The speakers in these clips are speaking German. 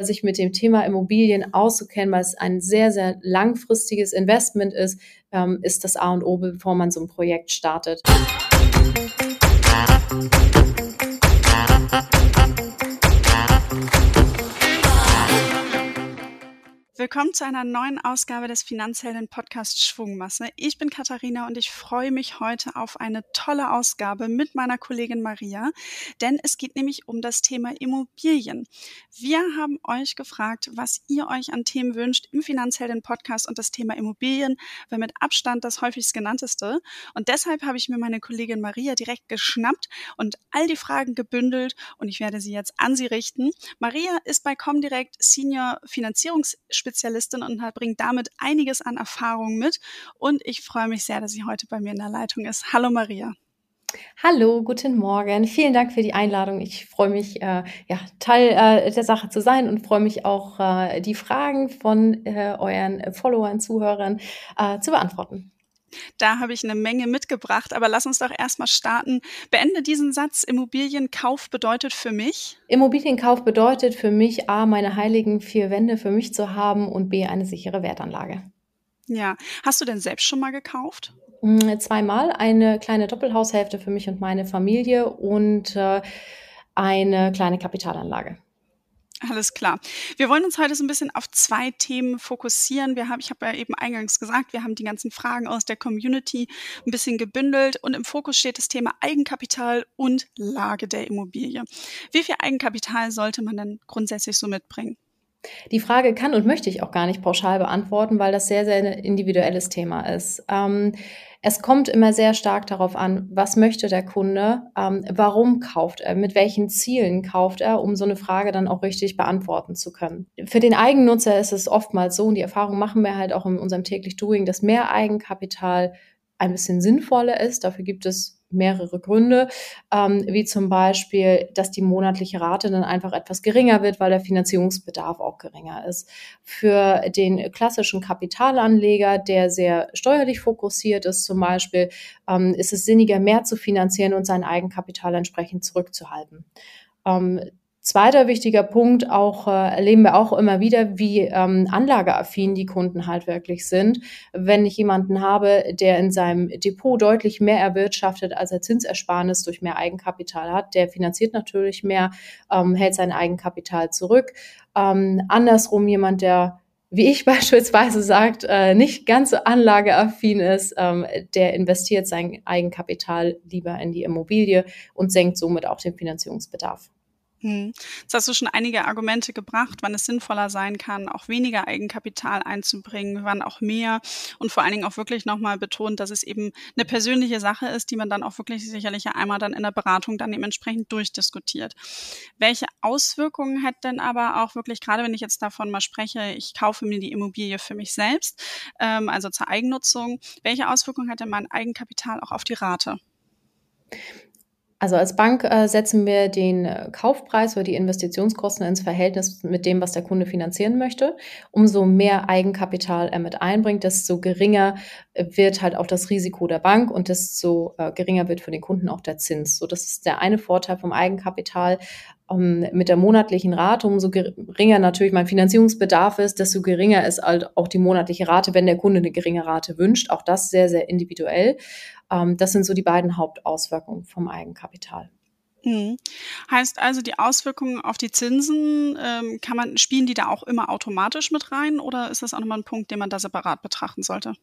sich mit dem Thema Immobilien auszukennen, weil es ein sehr, sehr langfristiges Investment ist, ähm, ist das A und O, bevor man so ein Projekt startet. Willkommen zu einer neuen Ausgabe des Finanzhelden Podcast Schwungmasse. Ich bin Katharina und ich freue mich heute auf eine tolle Ausgabe mit meiner Kollegin Maria, denn es geht nämlich um das Thema Immobilien. Wir haben euch gefragt, was ihr euch an Themen wünscht im Finanzhelden Podcast und das Thema Immobilien war mit Abstand das häufigst genannteste. Und deshalb habe ich mir meine Kollegin Maria direkt geschnappt und all die Fragen gebündelt und ich werde sie jetzt an sie richten. Maria ist bei Comdirect Senior Finanzierungsspezialistin Spezialistin und bringt damit einiges an Erfahrung mit. Und ich freue mich sehr, dass sie heute bei mir in der Leitung ist. Hallo Maria. Hallo, guten Morgen. Vielen Dank für die Einladung. Ich freue mich, äh, ja, Teil äh, der Sache zu sein und freue mich auch, äh, die Fragen von äh, euren Followern, Zuhörern äh, zu beantworten. Da habe ich eine Menge mitgebracht, aber lass uns doch erstmal starten. Beende diesen Satz. Immobilienkauf bedeutet für mich? Immobilienkauf bedeutet für mich A, meine heiligen vier Wände für mich zu haben und B, eine sichere Wertanlage. Ja. Hast du denn selbst schon mal gekauft? Mm, zweimal. Eine kleine Doppelhaushälfte für mich und meine Familie und äh, eine kleine Kapitalanlage. Alles klar. Wir wollen uns heute so ein bisschen auf zwei Themen fokussieren. Wir haben, ich habe ja eben eingangs gesagt, wir haben die ganzen Fragen aus der Community ein bisschen gebündelt und im Fokus steht das Thema Eigenkapital und Lage der Immobilie. Wie viel Eigenkapital sollte man denn grundsätzlich so mitbringen? Die Frage kann und möchte ich auch gar nicht pauschal beantworten, weil das sehr, sehr individuelles Thema ist. Ähm, es kommt immer sehr stark darauf an, was möchte der Kunde, ähm, warum kauft er, mit welchen Zielen kauft er, um so eine Frage dann auch richtig beantworten zu können. Für den Eigennutzer ist es oftmals so, und die Erfahrung machen wir halt auch in unserem täglich Doing, dass mehr Eigenkapital ein bisschen sinnvoller ist. Dafür gibt es mehrere Gründe, ähm, wie zum Beispiel, dass die monatliche Rate dann einfach etwas geringer wird, weil der Finanzierungsbedarf auch geringer ist. Für den klassischen Kapitalanleger, der sehr steuerlich fokussiert ist zum Beispiel, ähm, ist es sinniger, mehr zu finanzieren und sein Eigenkapital entsprechend zurückzuhalten. Ähm, Zweiter wichtiger Punkt, auch äh, erleben wir auch immer wieder, wie ähm, anlageaffin die Kunden halt wirklich sind. Wenn ich jemanden habe, der in seinem Depot deutlich mehr erwirtschaftet, als er Zinsersparnis durch mehr Eigenkapital hat, der finanziert natürlich mehr, ähm, hält sein Eigenkapital zurück. Ähm, andersrum jemand, der wie ich beispielsweise sagt, äh, nicht ganz so anlageaffin ist, ähm, der investiert sein Eigenkapital lieber in die Immobilie und senkt somit auch den Finanzierungsbedarf. Hm. Jetzt hast du schon einige Argumente gebracht, wann es sinnvoller sein kann, auch weniger Eigenkapital einzubringen, wann auch mehr und vor allen Dingen auch wirklich nochmal betont, dass es eben eine persönliche Sache ist, die man dann auch wirklich sicherlich einmal dann in der Beratung dann dementsprechend durchdiskutiert. Welche Auswirkungen hat denn aber auch wirklich, gerade wenn ich jetzt davon mal spreche, ich kaufe mir die Immobilie für mich selbst, ähm, also zur Eigennutzung, welche Auswirkungen hat denn mein Eigenkapital auch auf die Rate? Also als Bank äh, setzen wir den äh, Kaufpreis oder die Investitionskosten ins Verhältnis mit dem, was der Kunde finanzieren möchte. Umso mehr Eigenkapital er mit einbringt, desto geringer äh, wird halt auch das Risiko der Bank und desto geringer wird für den Kunden auch der Zins. So, das ist der eine Vorteil vom Eigenkapital. Ähm, mit der monatlichen Rate, umso geringer natürlich mein Finanzierungsbedarf ist, desto geringer ist halt auch die monatliche Rate, wenn der Kunde eine geringe Rate wünscht. Auch das sehr, sehr individuell. Ähm, das sind so die beiden Hauptauswirkungen vom Eigenkapital. Mhm. Heißt also, die Auswirkungen auf die Zinsen, ähm, kann man, spielen die da auch immer automatisch mit rein oder ist das auch nochmal ein Punkt, den man da separat betrachten sollte?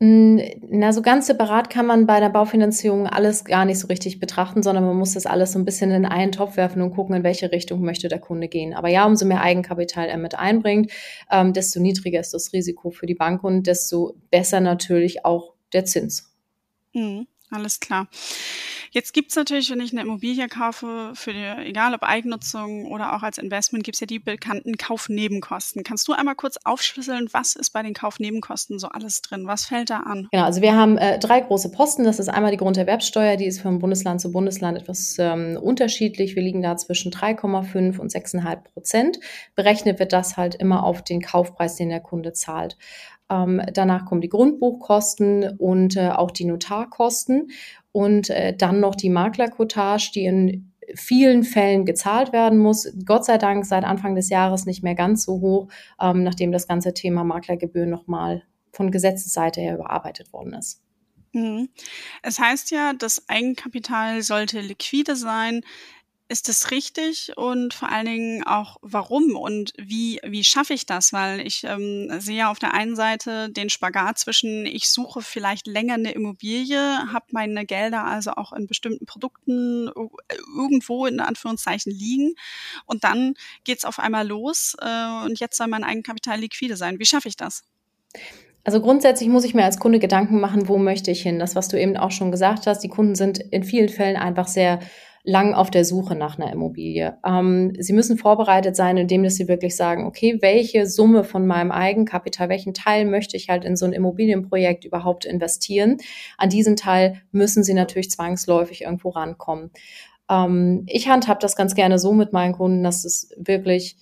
Hm, na, so ganz separat kann man bei der Baufinanzierung alles gar nicht so richtig betrachten, sondern man muss das alles so ein bisschen in einen Topf werfen und gucken, in welche Richtung möchte der Kunde gehen. Aber ja, umso mehr Eigenkapital er mit einbringt, ähm, desto niedriger ist das Risiko für die Bank und desto besser natürlich auch der Zins. Mhm, alles klar. Jetzt gibt es natürlich, wenn ich eine Immobilie kaufe, für die, egal ob Eigennutzung oder auch als Investment, gibt es ja die bekannten Kaufnebenkosten. Kannst du einmal kurz aufschlüsseln, was ist bei den Kaufnebenkosten so alles drin? Was fällt da an? Genau, also wir haben äh, drei große Posten. Das ist einmal die Grunderwerbsteuer, die ist von Bundesland zu Bundesland etwas ähm, unterschiedlich. Wir liegen da zwischen 3,5 und 6,5 Prozent. Berechnet wird das halt immer auf den Kaufpreis, den der Kunde zahlt. Ähm, danach kommen die Grundbuchkosten und äh, auch die Notarkosten und äh, dann noch die Maklerkotage, die in vielen Fällen gezahlt werden muss. Gott sei Dank seit Anfang des Jahres nicht mehr ganz so hoch, ähm, nachdem das ganze Thema Maklergebühren nochmal von Gesetzesseite her überarbeitet worden ist. Mhm. Es heißt ja, das Eigenkapital sollte liquide sein. Ist das richtig und vor allen Dingen auch warum und wie, wie schaffe ich das? Weil ich ähm, sehe auf der einen Seite den Spagat zwischen, ich suche vielleicht länger eine Immobilie, habe meine Gelder also auch in bestimmten Produkten irgendwo in Anführungszeichen liegen und dann geht's auf einmal los äh, und jetzt soll mein Eigenkapital liquide sein. Wie schaffe ich das? Also grundsätzlich muss ich mir als Kunde Gedanken machen, wo möchte ich hin? Das, was du eben auch schon gesagt hast, die Kunden sind in vielen Fällen einfach sehr lang auf der Suche nach einer Immobilie. Ähm, sie müssen vorbereitet sein, indem dass sie wirklich sagen, okay, welche Summe von meinem Eigenkapital, welchen Teil möchte ich halt in so ein Immobilienprojekt überhaupt investieren? An diesen Teil müssen sie natürlich zwangsläufig irgendwo rankommen. Ähm, ich handhab das ganz gerne so mit meinen Kunden, dass es wirklich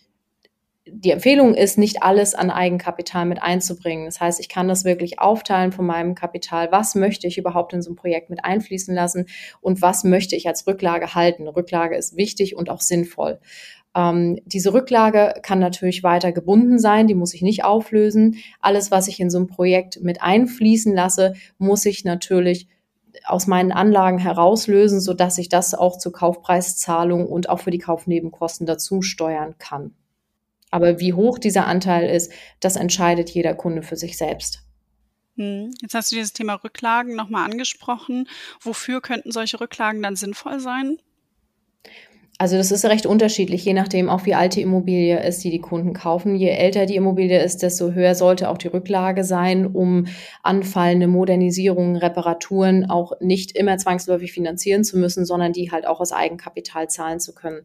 die Empfehlung ist, nicht alles an Eigenkapital mit einzubringen. Das heißt, ich kann das wirklich aufteilen von meinem Kapital. Was möchte ich überhaupt in so ein Projekt mit einfließen lassen und was möchte ich als Rücklage halten? Rücklage ist wichtig und auch sinnvoll. Ähm, diese Rücklage kann natürlich weiter gebunden sein, die muss ich nicht auflösen. Alles, was ich in so ein Projekt mit einfließen lasse, muss ich natürlich aus meinen Anlagen herauslösen, so dass ich das auch zur Kaufpreiszahlung und auch für die Kaufnebenkosten dazu steuern kann. Aber wie hoch dieser Anteil ist, das entscheidet jeder Kunde für sich selbst. Hm. Jetzt hast du dieses Thema Rücklagen nochmal angesprochen. Wofür könnten solche Rücklagen dann sinnvoll sein? Also das ist recht unterschiedlich, je nachdem auch wie alt die Immobilie ist, die die Kunden kaufen. Je älter die Immobilie ist, desto höher sollte auch die Rücklage sein, um anfallende Modernisierungen, Reparaturen auch nicht immer zwangsläufig finanzieren zu müssen, sondern die halt auch aus Eigenkapital zahlen zu können.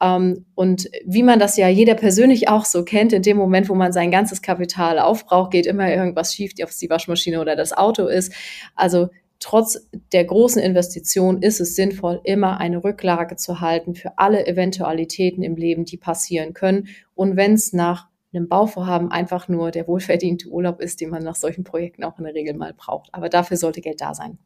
Ähm, und wie man das ja jeder persönlich auch so kennt, in dem Moment, wo man sein ganzes Kapital aufbraucht, geht immer irgendwas schief, ob es die Waschmaschine oder das Auto ist. Also trotz der großen Investition ist es sinnvoll, immer eine Rücklage zu halten für alle Eventualitäten im Leben, die passieren können. Und wenn es nach einem Bauvorhaben einfach nur der wohlverdiente Urlaub ist, den man nach solchen Projekten auch in der Regel mal braucht. Aber dafür sollte Geld da sein.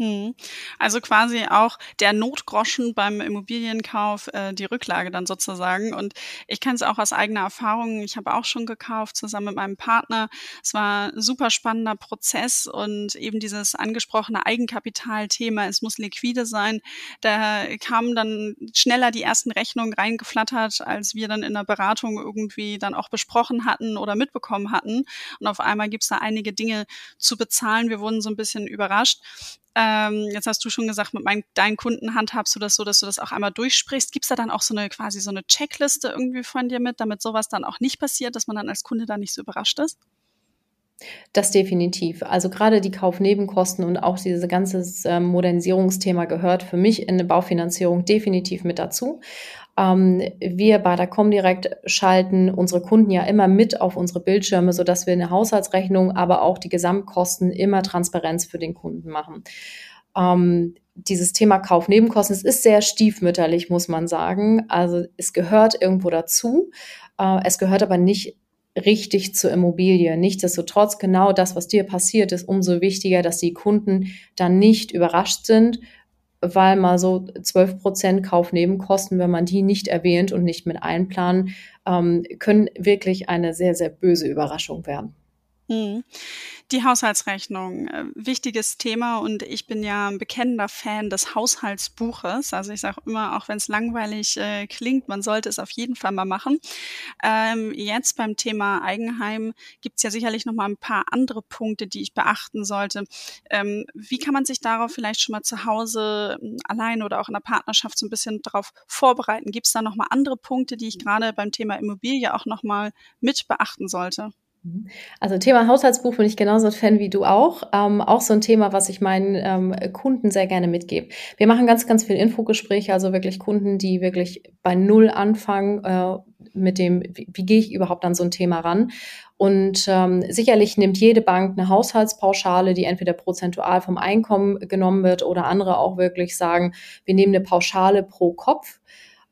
Hm. Also quasi auch der Notgroschen beim Immobilienkauf, äh, die Rücklage dann sozusagen. Und ich kenne es auch aus eigener Erfahrung. Ich habe auch schon gekauft zusammen mit meinem Partner. Es war ein super spannender Prozess und eben dieses angesprochene Eigenkapitalthema, es muss liquide sein. Da kamen dann schneller die ersten Rechnungen reingeflattert, als wir dann in der Beratung irgendwie dann auch besprochen hatten oder mitbekommen hatten. Und auf einmal gibt es da einige Dinge zu bezahlen. Wir wurden so ein bisschen überrascht. Ähm, jetzt hast du schon gesagt, mit meinen, deinen Kunden handhabst du das so, dass du das auch einmal durchsprichst. Gibt es da dann auch so eine quasi so eine Checkliste irgendwie von dir mit, damit sowas dann auch nicht passiert, dass man dann als Kunde da nicht so überrascht ist? Das definitiv. Also gerade die Kaufnebenkosten und auch dieses ganze ähm, Modernisierungsthema gehört für mich in eine Baufinanzierung definitiv mit dazu. Ähm, wir bei der Comdirect schalten unsere Kunden ja immer mit auf unsere Bildschirme, sodass wir eine Haushaltsrechnung, aber auch die Gesamtkosten immer Transparenz für den Kunden machen. Ähm, dieses Thema Kaufnebenkosten, es ist sehr stiefmütterlich, muss man sagen. Also es gehört irgendwo dazu. Äh, es gehört aber nicht richtig zur Immobilie. Nichtsdestotrotz genau das, was dir passiert ist, umso wichtiger, dass die Kunden dann nicht überrascht sind, weil mal so 12 Prozent Kaufnebenkosten, wenn man die nicht erwähnt und nicht mit einplanen, ähm, können wirklich eine sehr, sehr böse Überraschung werden. Hm. Die Haushaltsrechnung, äh, wichtiges Thema und ich bin ja ein bekennender Fan des Haushaltsbuches. Also ich sage immer, auch wenn es langweilig äh, klingt, man sollte es auf jeden Fall mal machen. Ähm, jetzt beim Thema Eigenheim gibt es ja sicherlich noch mal ein paar andere Punkte, die ich beachten sollte. Ähm, wie kann man sich darauf vielleicht schon mal zu Hause hm, allein oder auch in der Partnerschaft so ein bisschen darauf vorbereiten? Gibt es da noch mal andere Punkte, die ich gerade beim Thema Immobilie auch noch mal mit beachten sollte? Mhm. Also Thema Haushaltsbuch bin ich genauso ein Fan wie du auch. Ähm, auch so ein Thema, was ich meinen ähm, Kunden sehr gerne mitgebe. Wir machen ganz, ganz viel Infogespräche, also wirklich Kunden, die wirklich bei Null anfangen äh, mit dem, wie, wie gehe ich überhaupt an so ein Thema ran. Und ähm, sicherlich nimmt jede Bank eine Haushaltspauschale, die entweder prozentual vom Einkommen genommen wird oder andere auch wirklich sagen, wir nehmen eine Pauschale pro Kopf.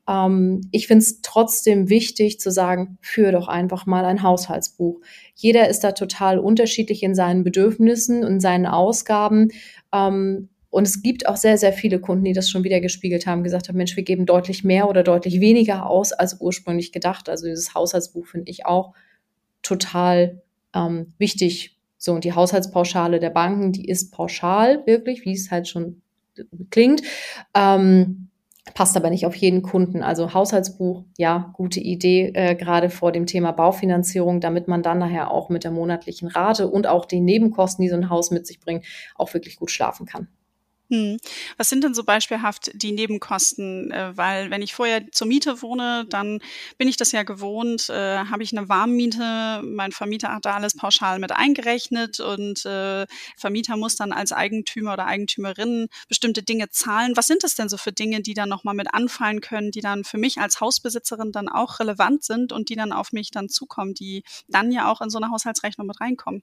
Ähm, ich finde es trotzdem wichtig zu sagen, führ doch einfach mal ein Haushaltsbuch. Jeder ist da total unterschiedlich in seinen Bedürfnissen und seinen Ausgaben. Ähm, und es gibt auch sehr, sehr viele Kunden, die das schon wieder gespiegelt haben, gesagt haben, Mensch, wir geben deutlich mehr oder deutlich weniger aus als ursprünglich gedacht. Also dieses Haushaltsbuch finde ich auch total ähm, wichtig. So, und die Haushaltspauschale der Banken, die ist pauschal, wirklich, wie es halt schon klingt. Ähm, passt aber nicht auf jeden Kunden. Also Haushaltsbuch, ja, gute Idee, äh, gerade vor dem Thema Baufinanzierung, damit man dann nachher auch mit der monatlichen Rate und auch den Nebenkosten, die so ein Haus mit sich bringt, auch wirklich gut schlafen kann. Hm. Was sind denn so beispielhaft die Nebenkosten? Äh, weil wenn ich vorher zur Miete wohne, dann bin ich das ja gewohnt, äh, habe ich eine Warmmiete, mein Vermieter hat da alles pauschal mit eingerechnet und äh, Vermieter muss dann als Eigentümer oder Eigentümerin bestimmte Dinge zahlen. Was sind das denn so für Dinge, die dann nochmal mit anfallen können, die dann für mich als Hausbesitzerin dann auch relevant sind und die dann auf mich dann zukommen, die dann ja auch in so eine Haushaltsrechnung mit reinkommen?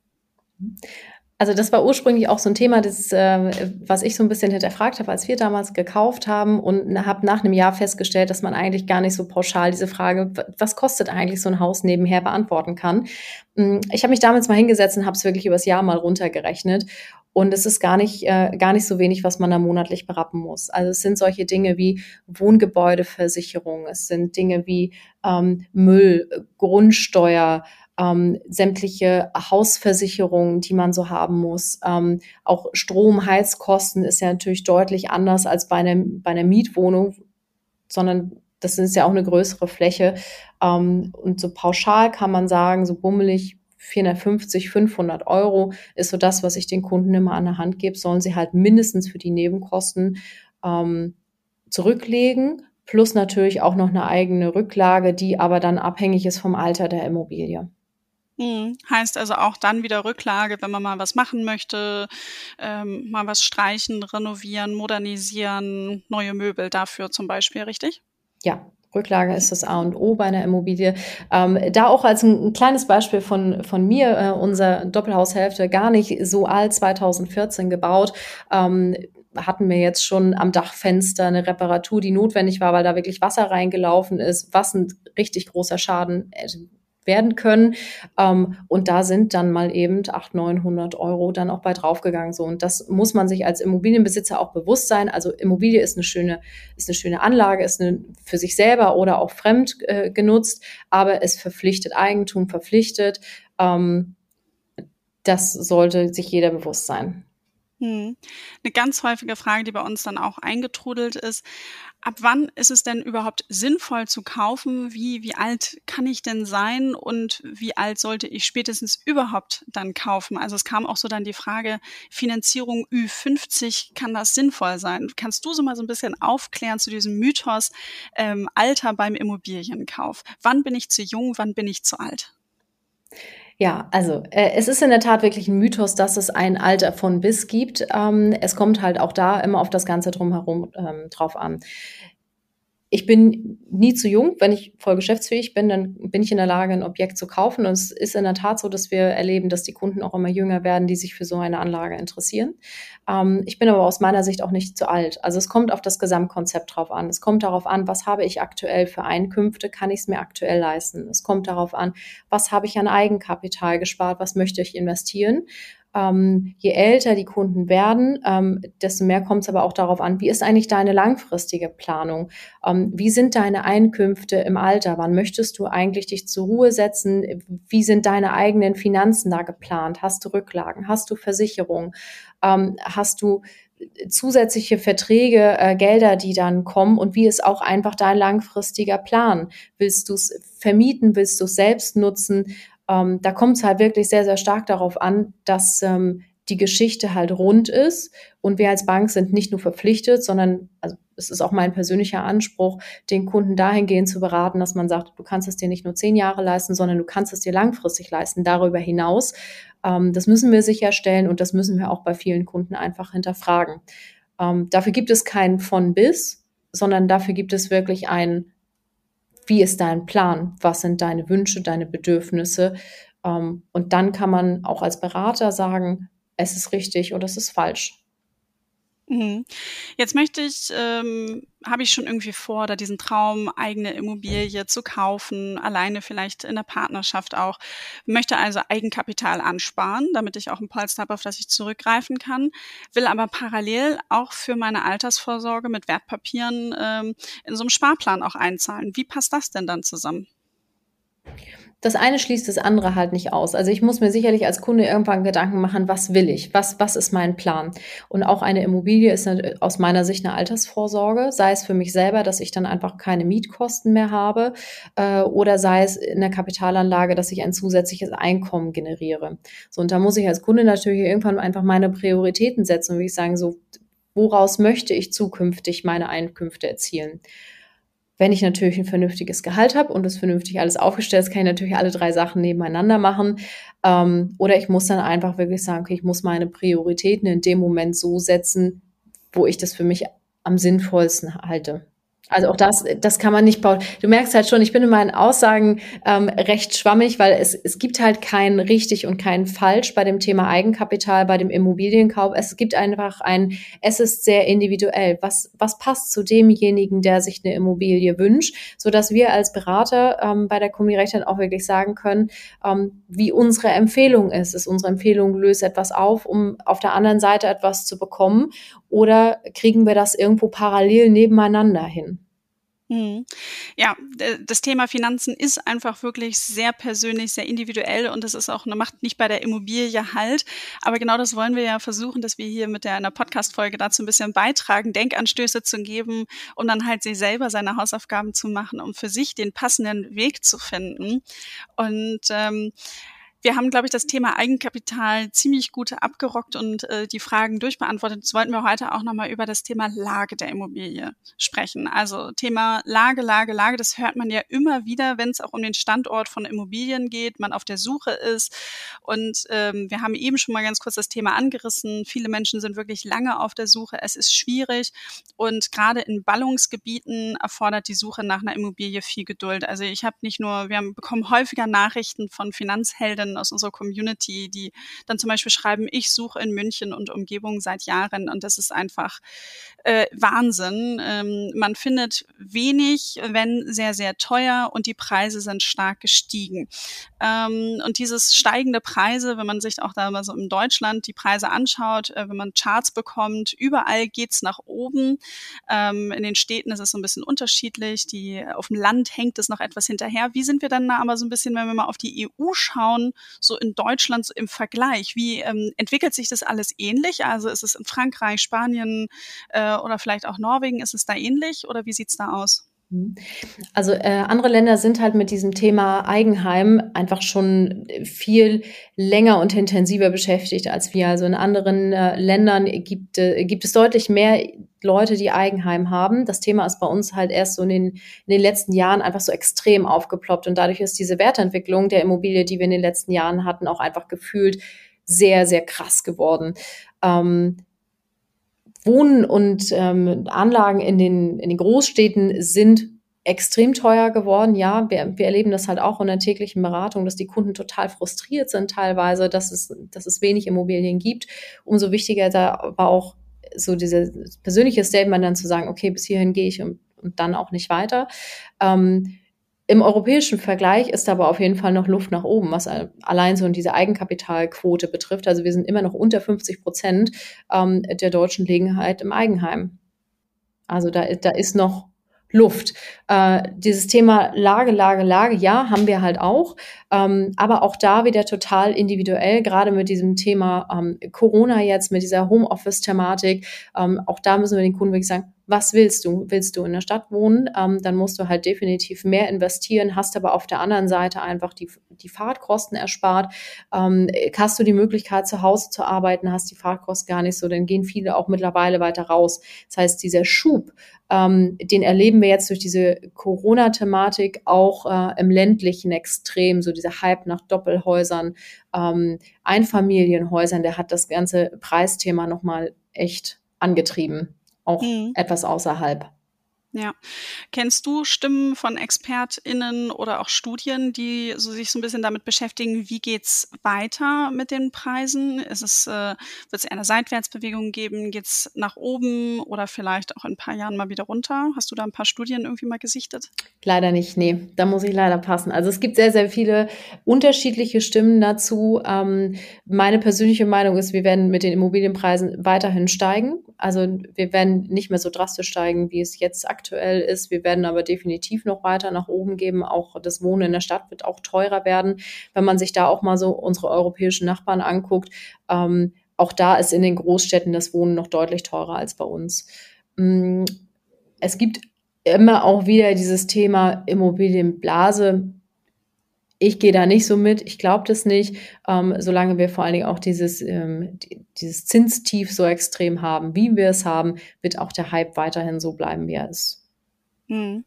Also das war ursprünglich auch so ein Thema, das, äh, was ich so ein bisschen hinterfragt habe, als wir damals gekauft haben und habe nach einem Jahr festgestellt, dass man eigentlich gar nicht so pauschal diese Frage, was kostet eigentlich so ein Haus nebenher beantworten kann. Hm, ich habe mich damals mal hingesetzt und habe es wirklich übers Jahr mal runtergerechnet und es ist gar nicht, äh, gar nicht so wenig, was man da monatlich berappen muss. Also es sind solche Dinge wie Wohngebäudeversicherung, es sind Dinge wie ähm, Müll, Grundsteuer, ähm, sämtliche Hausversicherungen, die man so haben muss. Ähm, auch Strom, Heizkosten ist ja natürlich deutlich anders als bei einer, bei einer Mietwohnung, sondern das ist ja auch eine größere Fläche. Ähm, und so pauschal kann man sagen, so bummelig 450, 500 Euro ist so das, was ich den Kunden immer an der Hand gebe, sollen sie halt mindestens für die Nebenkosten ähm, zurücklegen, plus natürlich auch noch eine eigene Rücklage, die aber dann abhängig ist vom Alter der Immobilie. Mhm. Heißt also auch dann wieder Rücklage, wenn man mal was machen möchte, ähm, mal was streichen, renovieren, modernisieren, neue Möbel dafür zum Beispiel, richtig? Ja, Rücklage ist das A und O bei einer Immobilie. Ähm, da auch als ein, ein, kleines Beispiel von, von mir, äh, unser Doppelhaushälfte gar nicht so alt, 2014 gebaut. Ähm, hatten wir jetzt schon am Dachfenster eine Reparatur, die notwendig war, weil da wirklich Wasser reingelaufen ist, was ein richtig großer Schaden äh, werden können. Ähm, und da sind dann mal eben 800, 900 Euro dann auch bei draufgegangen. So. Und das muss man sich als Immobilienbesitzer auch bewusst sein. Also Immobilie ist eine schöne, ist eine schöne Anlage, ist eine, für sich selber oder auch fremd äh, genutzt, aber es verpflichtet Eigentum, verpflichtet. Ähm, das sollte sich jeder bewusst sein. Hm. Eine ganz häufige Frage, die bei uns dann auch eingetrudelt ist, ab wann ist es denn überhaupt sinnvoll zu kaufen? Wie, wie alt kann ich denn sein und wie alt sollte ich spätestens überhaupt dann kaufen? Also es kam auch so dann die Frage, Finanzierung Ü50, kann das sinnvoll sein? Kannst du so mal so ein bisschen aufklären zu diesem Mythos ähm, Alter beim Immobilienkauf? Wann bin ich zu jung, wann bin ich zu alt? Ja, also äh, es ist in der Tat wirklich ein Mythos, dass es ein Alter von bis gibt. Ähm, es kommt halt auch da immer auf das Ganze drumherum ähm, drauf an ich bin nie zu jung. Wenn ich voll geschäftsfähig bin, dann bin ich in der Lage, ein Objekt zu kaufen. Und es ist in der Tat so, dass wir erleben, dass die Kunden auch immer jünger werden, die sich für so eine Anlage interessieren. Ähm, ich bin aber aus meiner Sicht auch nicht zu alt. Also es kommt auf das Gesamtkonzept drauf an. Es kommt darauf an, was habe ich aktuell für Einkünfte, kann ich es mir aktuell leisten. Es kommt darauf an, was habe ich an Eigenkapital gespart, was möchte ich investieren ähm, je älter die Kunden werden, ähm, desto mehr kommt es aber auch darauf an, wie ist eigentlich deine langfristige Planung? Ähm, wie sind deine Einkünfte im Alter? Wann möchtest du eigentlich dich zur Ruhe setzen? Wie sind deine eigenen Finanzen da geplant? Hast du Rücklagen? Hast du Versicherungen? Ähm, hast du zusätzliche Verträge, äh, Gelder, die dann kommen und wie ist auch einfach dein langfristiger Plan? Willst du es vermieten? Willst du es selbst nutzen? Ähm, da kommt es halt wirklich sehr, sehr stark darauf an, dass ähm, die Geschichte halt rund ist und wir als Bank sind nicht nur verpflichtet, sondern also es ist auch mein persönlicher Anspruch, den Kunden dahingehend zu beraten, dass man sagt, du kannst es dir nicht nur zehn Jahre leisten, sondern du kannst es dir langfristig leisten, darüber hinaus. Ähm, das müssen wir sicherstellen und das müssen wir auch bei vielen Kunden einfach hinterfragen. Ähm, dafür gibt es kein von bis, sondern dafür gibt es wirklich ein wie ist dein Plan? Was sind deine Wünsche, deine Bedürfnisse? Ähm, und dann kann man auch als Berater sagen, es ist richtig oder es ist falsch. Mhm. Jetzt möchte ich, ähm, habe ich schon irgendwie vor, da diesen Traum, eigene Immobilie zu kaufen, alleine vielleicht in der Partnerschaft auch, möchte also Eigenkapital ansparen, damit ich auch ein Polster habe, auf das ich zurückgreifen kann, will aber parallel auch für meine Altersvorsorge mit Wertpapieren ähm, in so einem Sparplan auch einzahlen. Wie passt das denn dann zusammen? Das eine schließt das andere halt nicht aus. Also ich muss mir sicherlich als Kunde irgendwann Gedanken machen, was will ich? Was, was ist mein Plan? Und auch eine Immobilie ist aus meiner Sicht eine Altersvorsorge, sei es für mich selber, dass ich dann einfach keine Mietkosten mehr habe, äh, oder sei es in der Kapitalanlage, dass ich ein zusätzliches Einkommen generiere. So, und da muss ich als Kunde natürlich irgendwann einfach meine Prioritäten setzen und wie ich sagen, so, woraus möchte ich zukünftig meine Einkünfte erzielen? Wenn ich natürlich ein vernünftiges Gehalt habe und das vernünftig alles aufgestellt ist, kann ich natürlich alle drei Sachen nebeneinander machen. Ähm, oder ich muss dann einfach wirklich sagen, okay, ich muss meine Prioritäten in dem Moment so setzen, wo ich das für mich am sinnvollsten halte. Also auch das, das kann man nicht bauen. Du merkst halt schon, ich bin in meinen Aussagen ähm, recht schwammig, weil es, es gibt halt kein richtig und kein falsch bei dem Thema Eigenkapital, bei dem Immobilienkauf. Es gibt einfach ein, es ist sehr individuell. Was, was passt zu demjenigen, der sich eine Immobilie wünscht, so dass wir als Berater ähm, bei der Kommunikation auch wirklich sagen können, ähm, wie unsere Empfehlung ist. Ist unsere Empfehlung, löst etwas auf, um auf der anderen Seite etwas zu bekommen oder kriegen wir das irgendwo parallel nebeneinander hin? Mhm. Ja, das Thema Finanzen ist einfach wirklich sehr persönlich, sehr individuell und das ist auch eine Macht nicht bei der Immobilie halt. Aber genau das wollen wir ja versuchen, dass wir hier mit der einer Podcast-Folge dazu ein bisschen beitragen, Denkanstöße zu geben, um dann halt sich selber seine Hausaufgaben zu machen, um für sich den passenden Weg zu finden. Und ähm, wir haben, glaube ich, das Thema Eigenkapital ziemlich gut abgerockt und äh, die Fragen durchbeantwortet. Jetzt wollten wir heute auch nochmal über das Thema Lage der Immobilie sprechen. Also Thema Lage, Lage, Lage, das hört man ja immer wieder, wenn es auch um den Standort von Immobilien geht, man auf der Suche ist. Und ähm, wir haben eben schon mal ganz kurz das Thema angerissen. Viele Menschen sind wirklich lange auf der Suche. Es ist schwierig und gerade in Ballungsgebieten erfordert die Suche nach einer Immobilie viel Geduld. Also ich habe nicht nur, wir haben, bekommen häufiger Nachrichten von Finanzhelden aus unserer Community, die dann zum Beispiel schreiben, ich suche in München und Umgebung seit Jahren und das ist einfach äh, Wahnsinn. Ähm, man findet wenig, wenn sehr, sehr teuer und die Preise sind stark gestiegen. Ähm, und dieses steigende Preise, wenn man sich auch da mal so in Deutschland die Preise anschaut, äh, wenn man Charts bekommt, überall geht's nach oben. Ähm, in den Städten ist es so ein bisschen unterschiedlich. Die, auf dem Land hängt es noch etwas hinterher. Wie sind wir dann da aber so ein bisschen, wenn wir mal auf die EU schauen, so in Deutschland so im Vergleich? Wie ähm, entwickelt sich das alles ähnlich? Also ist es in Frankreich, Spanien äh, oder vielleicht auch Norwegen, ist es da ähnlich oder wie sieht's da aus? Mhm. Also äh, andere Länder sind halt mit diesem Thema Eigenheim einfach schon viel länger und intensiver beschäftigt als wir. Also in anderen äh, Ländern gibt, äh, gibt es deutlich mehr Leute, die Eigenheim haben. Das Thema ist bei uns halt erst so in den, in den letzten Jahren einfach so extrem aufgeploppt und dadurch ist diese Wertentwicklung der Immobilie, die wir in den letzten Jahren hatten, auch einfach gefühlt sehr, sehr krass geworden. Ähm, Wohnen und ähm, Anlagen in den, in den Großstädten sind extrem teuer geworden. Ja, wir, wir erleben das halt auch in der täglichen Beratung, dass die Kunden total frustriert sind teilweise, dass es, dass es wenig Immobilien gibt. Umso wichtiger da aber auch so dieses persönliche Statement dann zu sagen, okay, bis hierhin gehe ich und, und dann auch nicht weiter. Ähm, im europäischen Vergleich ist aber auf jeden Fall noch Luft nach oben, was allein so diese Eigenkapitalquote betrifft. Also wir sind immer noch unter 50 Prozent ähm, der deutschen legen halt im Eigenheim. Also da, da ist noch Luft. Äh, dieses Thema Lage, Lage, Lage, ja, haben wir halt auch. Ähm, aber auch da wieder total individuell, gerade mit diesem Thema ähm, Corona jetzt, mit dieser Homeoffice-Thematik. Ähm, auch da müssen wir den Kunden wirklich sagen, was willst du? Willst du in der Stadt wohnen? Ähm, dann musst du halt definitiv mehr investieren, hast aber auf der anderen Seite einfach die, die Fahrtkosten erspart. Ähm, hast du die Möglichkeit, zu Hause zu arbeiten, hast die Fahrtkosten gar nicht so, dann gehen viele auch mittlerweile weiter raus. Das heißt, dieser Schub, ähm, den erleben wir jetzt durch diese Corona-Thematik auch äh, im ländlichen extrem, so dieser Hype nach Doppelhäusern, ähm, Einfamilienhäusern, der hat das ganze Preisthema nochmal echt angetrieben auch mhm. etwas außerhalb. Ja. Kennst du Stimmen von ExpertInnen oder auch Studien, die so sich so ein bisschen damit beschäftigen, wie geht's weiter mit den Preisen? Ist es, äh, wird es eine Seitwärtsbewegung geben? Geht's nach oben oder vielleicht auch in ein paar Jahren mal wieder runter? Hast du da ein paar Studien irgendwie mal gesichtet? Leider nicht, nee. Da muss ich leider passen. Also es gibt sehr, sehr viele unterschiedliche Stimmen dazu. Ähm, meine persönliche Meinung ist, wir werden mit den Immobilienpreisen weiterhin steigen. Also wir werden nicht mehr so drastisch steigen, wie es jetzt aktuell ist. Wir werden aber definitiv noch weiter nach oben geben. Auch das Wohnen in der Stadt wird auch teurer werden. Wenn man sich da auch mal so unsere europäischen Nachbarn anguckt, ähm, auch da ist in den Großstädten das Wohnen noch deutlich teurer als bei uns. Mm, es gibt immer auch wieder dieses Thema Immobilienblase ich gehe da nicht so mit, ich glaube das nicht, ähm, solange wir vor allen Dingen auch dieses, ähm, dieses Zinstief so extrem haben, wie wir es haben, wird auch der Hype weiterhin so bleiben, wie er ist. Hm.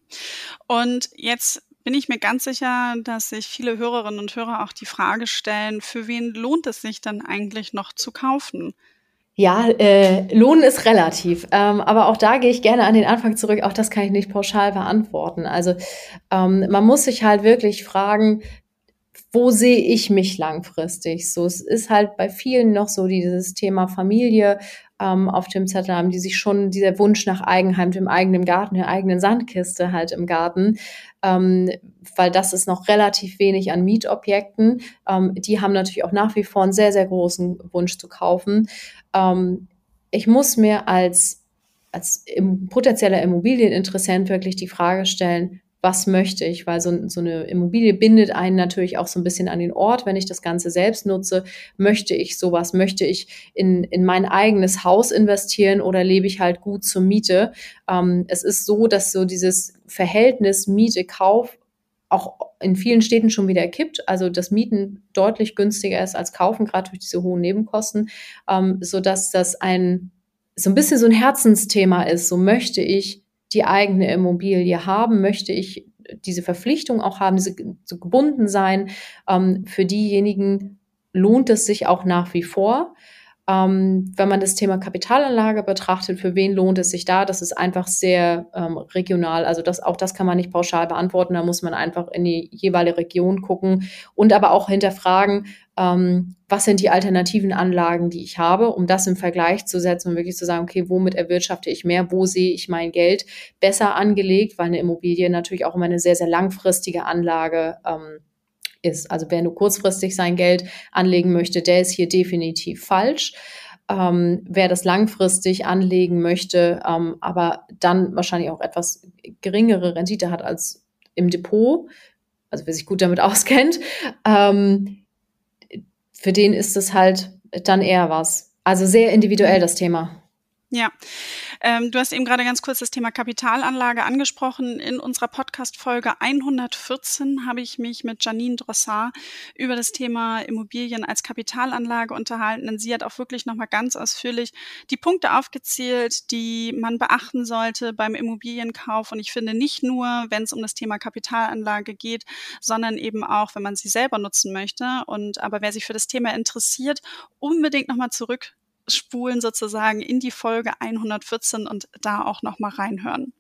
Und jetzt bin ich mir ganz sicher, dass sich viele Hörerinnen und Hörer auch die Frage stellen, für wen lohnt es sich dann eigentlich noch zu kaufen? Ja, äh, Lohn ist relativ. Ähm, aber auch da gehe ich gerne an den Anfang zurück. Auch das kann ich nicht pauschal beantworten. Also ähm, man muss sich halt wirklich fragen, wo sehe ich mich langfristig? So, es ist halt bei vielen noch so dieses Thema Familie ähm, auf dem Zettel haben, die sich schon dieser Wunsch nach Eigenheim, dem eigenen Garten, der eigenen Sandkiste halt im Garten, ähm, weil das ist noch relativ wenig an Mietobjekten. Ähm, die haben natürlich auch nach wie vor einen sehr, sehr großen Wunsch zu kaufen. Ähm, ich muss mir als, als im, potenzieller Immobilieninteressent wirklich die Frage stellen, was möchte ich, weil so, so, eine Immobilie bindet einen natürlich auch so ein bisschen an den Ort, wenn ich das Ganze selbst nutze. Möchte ich sowas? Möchte ich in, in mein eigenes Haus investieren oder lebe ich halt gut zur Miete? Ähm, es ist so, dass so dieses Verhältnis Miete-Kauf auch in vielen Städten schon wieder kippt, also das Mieten deutlich günstiger ist als Kaufen, gerade durch diese hohen Nebenkosten, ähm, so dass das ein so ein bisschen so ein Herzensthema ist. So möchte ich die eigene Immobilie haben, möchte ich diese Verpflichtung auch haben, diese, zu gebunden sein. Ähm, für diejenigen lohnt es sich auch nach wie vor. Ähm, wenn man das Thema Kapitalanlage betrachtet, für wen lohnt es sich da? Das ist einfach sehr ähm, regional. Also das, auch das kann man nicht pauschal beantworten. Da muss man einfach in die jeweilige Region gucken und aber auch hinterfragen, ähm, was sind die alternativen Anlagen, die ich habe, um das im Vergleich zu setzen und wirklich zu sagen, okay, womit erwirtschafte ich mehr, wo sehe ich mein Geld besser angelegt, weil eine Immobilie natürlich auch immer eine sehr, sehr langfristige Anlage ähm, ist. Also wer nur kurzfristig sein Geld anlegen möchte, der ist hier definitiv falsch. Ähm, wer das langfristig anlegen möchte, ähm, aber dann wahrscheinlich auch etwas geringere Rendite hat als im Depot, also wer sich gut damit auskennt, ähm, für den ist es halt dann eher was. Also sehr individuell das Thema. Ja, ähm, du hast eben gerade ganz kurz das Thema Kapitalanlage angesprochen. In unserer Podcast-Folge 114 habe ich mich mit Janine Drossard über das Thema Immobilien als Kapitalanlage unterhalten. Und sie hat auch wirklich nochmal ganz ausführlich die Punkte aufgezählt, die man beachten sollte beim Immobilienkauf. Und ich finde nicht nur, wenn es um das Thema Kapitalanlage geht, sondern eben auch, wenn man sie selber nutzen möchte. Und aber wer sich für das Thema interessiert, unbedingt nochmal zurück spulen sozusagen in die Folge 114 und da auch nochmal reinhören.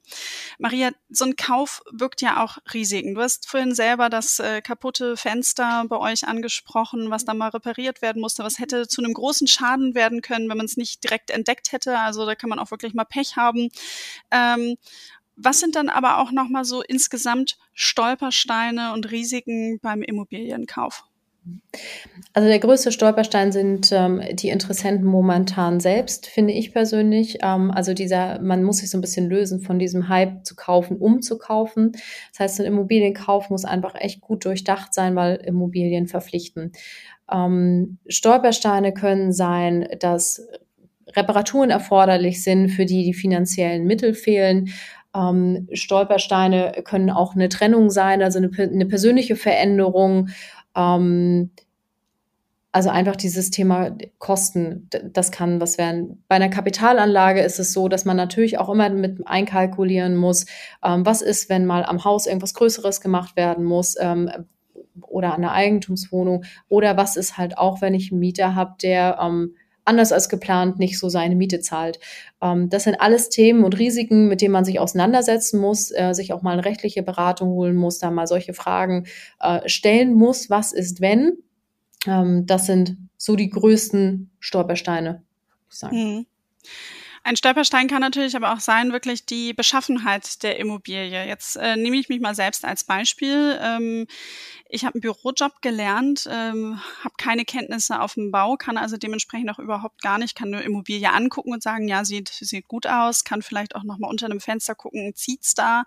Maria, so ein Kauf birgt ja auch Risiken. Du hast vorhin selber das äh, kaputte Fenster bei euch angesprochen, was da mal repariert werden musste. Was hätte zu einem großen Schaden werden können, wenn man es nicht direkt entdeckt hätte? Also da kann man auch wirklich mal Pech haben. Ähm, was sind dann aber auch nochmal so insgesamt Stolpersteine und Risiken beim Immobilienkauf? Also der größte Stolperstein sind ähm, die Interessenten momentan selbst, finde ich persönlich. Ähm, also dieser, man muss sich so ein bisschen lösen von diesem Hype zu kaufen, um zu kaufen. Das heißt, ein Immobilienkauf muss einfach echt gut durchdacht sein, weil Immobilien verpflichten. Ähm, Stolpersteine können sein, dass Reparaturen erforderlich sind, für die die finanziellen Mittel fehlen. Ähm, Stolpersteine können auch eine Trennung sein, also eine, eine persönliche Veränderung ähm, also einfach dieses Thema Kosten, das kann was werden. Bei einer Kapitalanlage ist es so, dass man natürlich auch immer mit einkalkulieren muss, ähm, was ist, wenn mal am Haus irgendwas Größeres gemacht werden muss ähm, oder an der Eigentumswohnung oder was ist halt auch, wenn ich einen Mieter habe, der ähm, anders als geplant nicht so seine Miete zahlt. Ähm, das sind alles Themen und Risiken, mit denen man sich auseinandersetzen muss, äh, sich auch mal eine rechtliche Beratung holen muss, da mal solche Fragen äh, stellen muss. Was ist, wenn? Ähm, das sind so die größten Stolpersteine, ich sagen. Mhm. Ein Stolperstein kann natürlich aber auch sein, wirklich die Beschaffenheit der Immobilie. Jetzt äh, nehme ich mich mal selbst als Beispiel. Ähm, ich habe einen Bürojob gelernt, ähm, habe keine Kenntnisse auf dem Bau, kann also dementsprechend auch überhaupt gar nicht, kann eine Immobilie angucken und sagen, ja, sieht, sieht gut aus, kann vielleicht auch nochmal unter einem Fenster gucken, zieht's da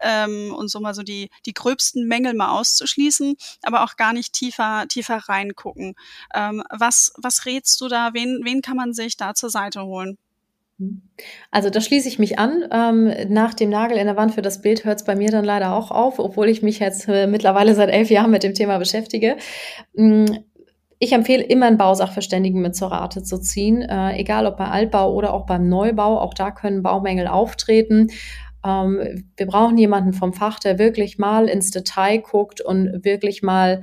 ähm, und so mal so die, die gröbsten Mängel mal auszuschließen, aber auch gar nicht tiefer, tiefer reingucken. Ähm, was, was rätst du da? Wen, wen kann man sich da zur Seite holen? Also da schließe ich mich an. Ähm, nach dem Nagel in der Wand für das Bild hört es bei mir dann leider auch auf, obwohl ich mich jetzt äh, mittlerweile seit elf Jahren mit dem Thema beschäftige. Mm, ich empfehle immer einen Bausachverständigen mit zur Rate zu ziehen, äh, egal ob bei Altbau oder auch beim Neubau. Auch da können Baumängel auftreten. Ähm, wir brauchen jemanden vom Fach, der wirklich mal ins Detail guckt und wirklich mal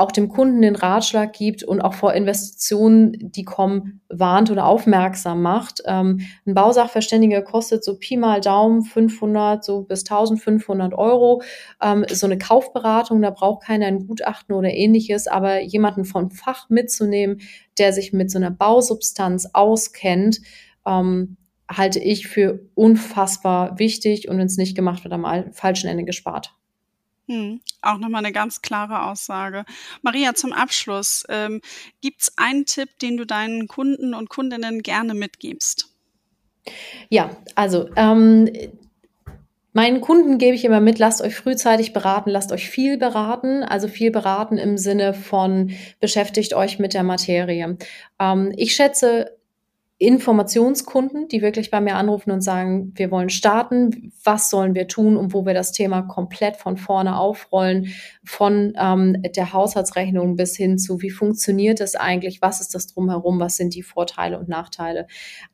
auch dem Kunden den Ratschlag gibt und auch vor Investitionen, die kommen, warnt oder aufmerksam macht. Ähm, ein Bausachverständiger kostet so Pi mal Daumen 500 so bis 1500 Euro. Ähm, so eine Kaufberatung, da braucht keiner ein Gutachten oder ähnliches, aber jemanden vom Fach mitzunehmen, der sich mit so einer Bausubstanz auskennt, ähm, halte ich für unfassbar wichtig und wenn es nicht gemacht wird, am falschen Ende gespart. Hm, auch nochmal eine ganz klare Aussage. Maria, zum Abschluss, ähm, gibt es einen Tipp, den du deinen Kunden und Kundinnen gerne mitgibst? Ja, also ähm, Meinen Kunden gebe ich immer mit, lasst euch frühzeitig beraten, lasst euch viel beraten, also viel beraten im Sinne von beschäftigt euch mit der Materie. Ähm, ich schätze Informationskunden, die wirklich bei mir anrufen und sagen, wir wollen starten, was sollen wir tun und wo wir das Thema komplett von vorne aufrollen, von ähm, der Haushaltsrechnung bis hin zu, wie funktioniert es eigentlich, was ist das drumherum, was sind die Vorteile und Nachteile.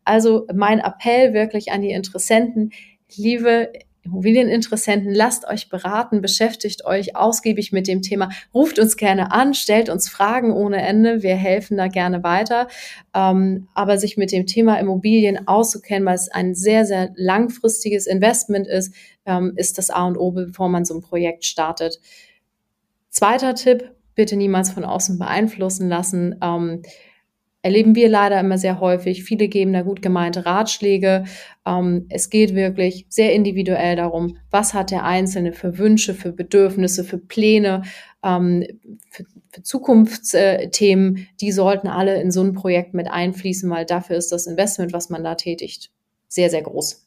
Also mein Appell wirklich an die Interessenten, liebe Immobilieninteressenten, lasst euch beraten, beschäftigt euch ausgiebig mit dem Thema, ruft uns gerne an, stellt uns Fragen ohne Ende, wir helfen da gerne weiter. Ähm, aber sich mit dem Thema Immobilien auszukennen, weil es ein sehr, sehr langfristiges Investment ist, ähm, ist das A und O, bevor man so ein Projekt startet. Zweiter Tipp, bitte niemals von außen beeinflussen lassen. Ähm, erleben wir leider immer sehr häufig. Viele geben da gut gemeinte Ratschläge. Ähm, es geht wirklich sehr individuell darum, was hat der Einzelne für Wünsche, für Bedürfnisse, für Pläne, ähm, für, für Zukunftsthemen. Die sollten alle in so ein Projekt mit einfließen, weil dafür ist das Investment, was man da tätigt, sehr, sehr groß.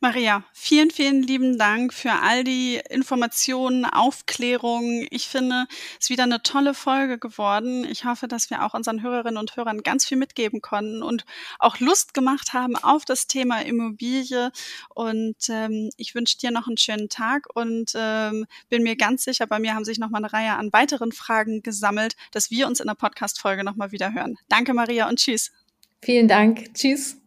Maria, vielen, vielen lieben Dank für all die Informationen, Aufklärungen. Ich finde, es ist wieder eine tolle Folge geworden. Ich hoffe, dass wir auch unseren Hörerinnen und Hörern ganz viel mitgeben konnten und auch Lust gemacht haben auf das Thema Immobilie. Und ähm, ich wünsche dir noch einen schönen Tag und ähm, bin mir ganz sicher, bei mir haben sich noch mal eine Reihe an weiteren Fragen gesammelt, dass wir uns in der Podcast-Folge noch mal wieder hören. Danke, Maria, und tschüss. Vielen Dank. Tschüss.